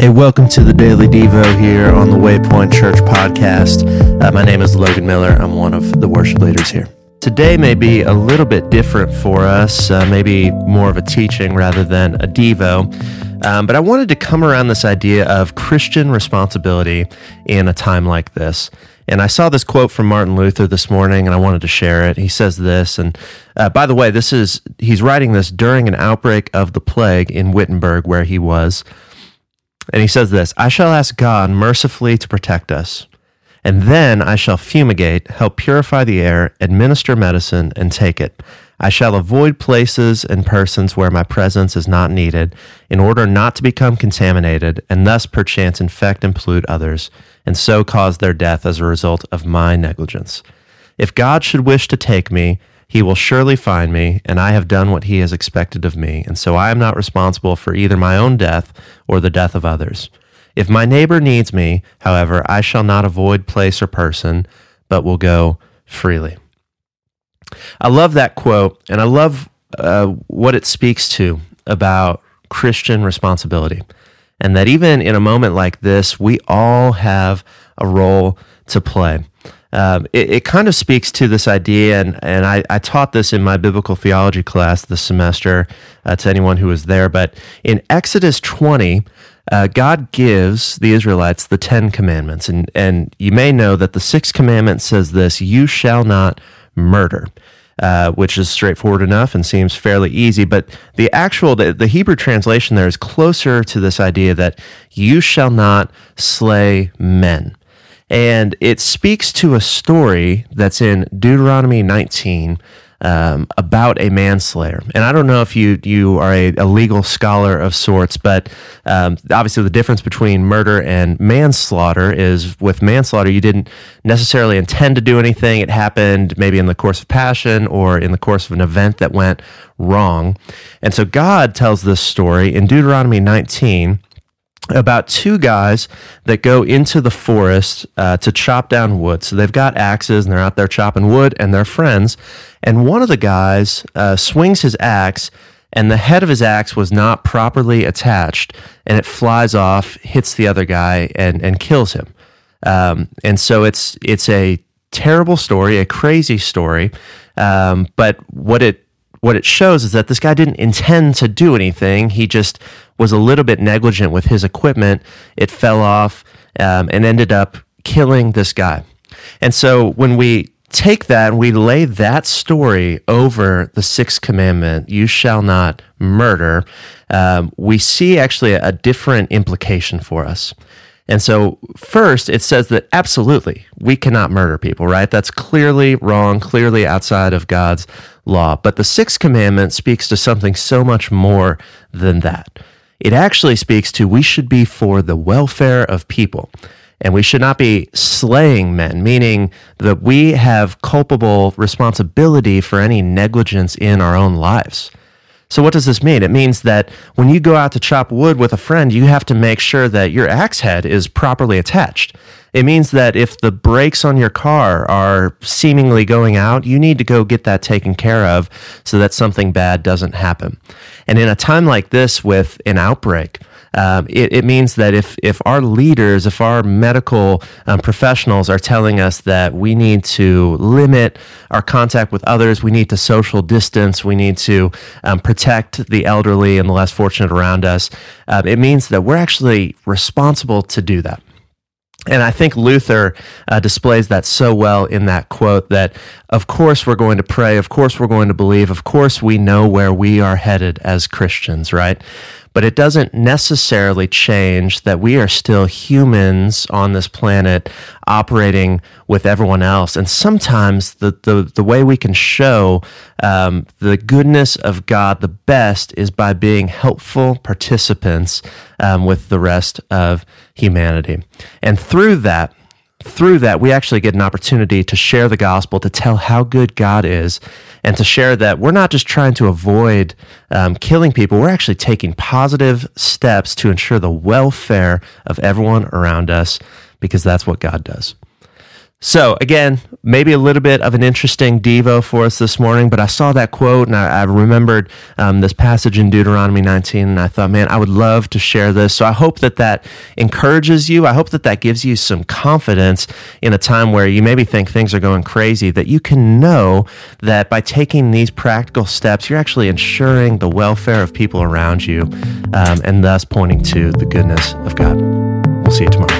Hey, welcome to the Daily Devo here on the Waypoint Church podcast. Uh, my name is Logan Miller. I'm one of the worship leaders here. Today may be a little bit different for us, uh, maybe more of a teaching rather than a Devo. Um, but I wanted to come around this idea of Christian responsibility in a time like this. And I saw this quote from Martin Luther this morning, and I wanted to share it. He says this, and uh, by the way, this is he's writing this during an outbreak of the plague in Wittenberg, where he was. And he says this I shall ask God mercifully to protect us, and then I shall fumigate, help purify the air, administer medicine, and take it. I shall avoid places and persons where my presence is not needed, in order not to become contaminated, and thus perchance infect and pollute others, and so cause their death as a result of my negligence. If God should wish to take me, he will surely find me, and I have done what he has expected of me, and so I am not responsible for either my own death or the death of others. If my neighbor needs me, however, I shall not avoid place or person, but will go freely. I love that quote, and I love uh, what it speaks to about Christian responsibility. And that even in a moment like this, we all have a role to play um, it, it, kind of speaks to this idea, and, and I, I, taught this in my biblical theology class this semester uh, to anyone who was there. But in Exodus 20, uh, God gives the Israelites the Ten Commandments. And, and you may know that the sixth commandment says this You shall not murder. Uh, which is straightforward enough and seems fairly easy. But the actual, the, the Hebrew translation there is closer to this idea that you shall not slay men. And it speaks to a story that's in Deuteronomy 19 um, about a manslayer. And I don't know if you you are a, a legal scholar of sorts, but um, obviously the difference between murder and manslaughter is with manslaughter you didn't necessarily intend to do anything. It happened maybe in the course of passion or in the course of an event that went wrong. And so God tells this story in Deuteronomy 19 about two guys that go into the forest uh, to chop down wood. So they've got axes and they're out there chopping wood and they're friends. And one of the guys uh, swings his axe and the head of his axe was not properly attached and it flies off, hits the other guy and, and kills him. Um, and so it's, it's a terrible story, a crazy story. Um, but what it what it shows is that this guy didn't intend to do anything. He just was a little bit negligent with his equipment. It fell off um, and ended up killing this guy. And so when we take that and we lay that story over the sixth commandment, you shall not murder, um, we see actually a, a different implication for us. And so, first, it says that absolutely we cannot murder people, right? That's clearly wrong, clearly outside of God's law. But the sixth commandment speaks to something so much more than that. It actually speaks to we should be for the welfare of people. And we should not be slaying men, meaning that we have culpable responsibility for any negligence in our own lives. So, what does this mean? It means that when you go out to chop wood with a friend, you have to make sure that your axe head is properly attached. It means that if the brakes on your car are seemingly going out, you need to go get that taken care of so that something bad doesn't happen. And in a time like this with an outbreak, um, it, it, means that if, if our leaders, if our medical um, professionals are telling us that we need to limit our contact with others, we need to social distance, we need to um, protect the elderly and the less fortunate around us, uh, it means that we're actually responsible to do that. And I think Luther uh, displays that so well in that quote that, of course, we're going to pray. Of course, we're going to believe. Of course, we know where we are headed as Christians, right? But it doesn't necessarily change that we are still humans on this planet operating with everyone else. And sometimes the, the, the way we can show um, the goodness of God the best is by being helpful participants um, with the rest of humanity. And through that, through that, we actually get an opportunity to share the gospel, to tell how good God is, and to share that we're not just trying to avoid um, killing people, we're actually taking positive steps to ensure the welfare of everyone around us because that's what God does. So, again, maybe a little bit of an interesting Devo for us this morning, but I saw that quote and I, I remembered um, this passage in Deuteronomy 19, and I thought, man, I would love to share this. So, I hope that that encourages you. I hope that that gives you some confidence in a time where you maybe think things are going crazy, that you can know that by taking these practical steps, you're actually ensuring the welfare of people around you um, and thus pointing to the goodness of God. We'll see you tomorrow.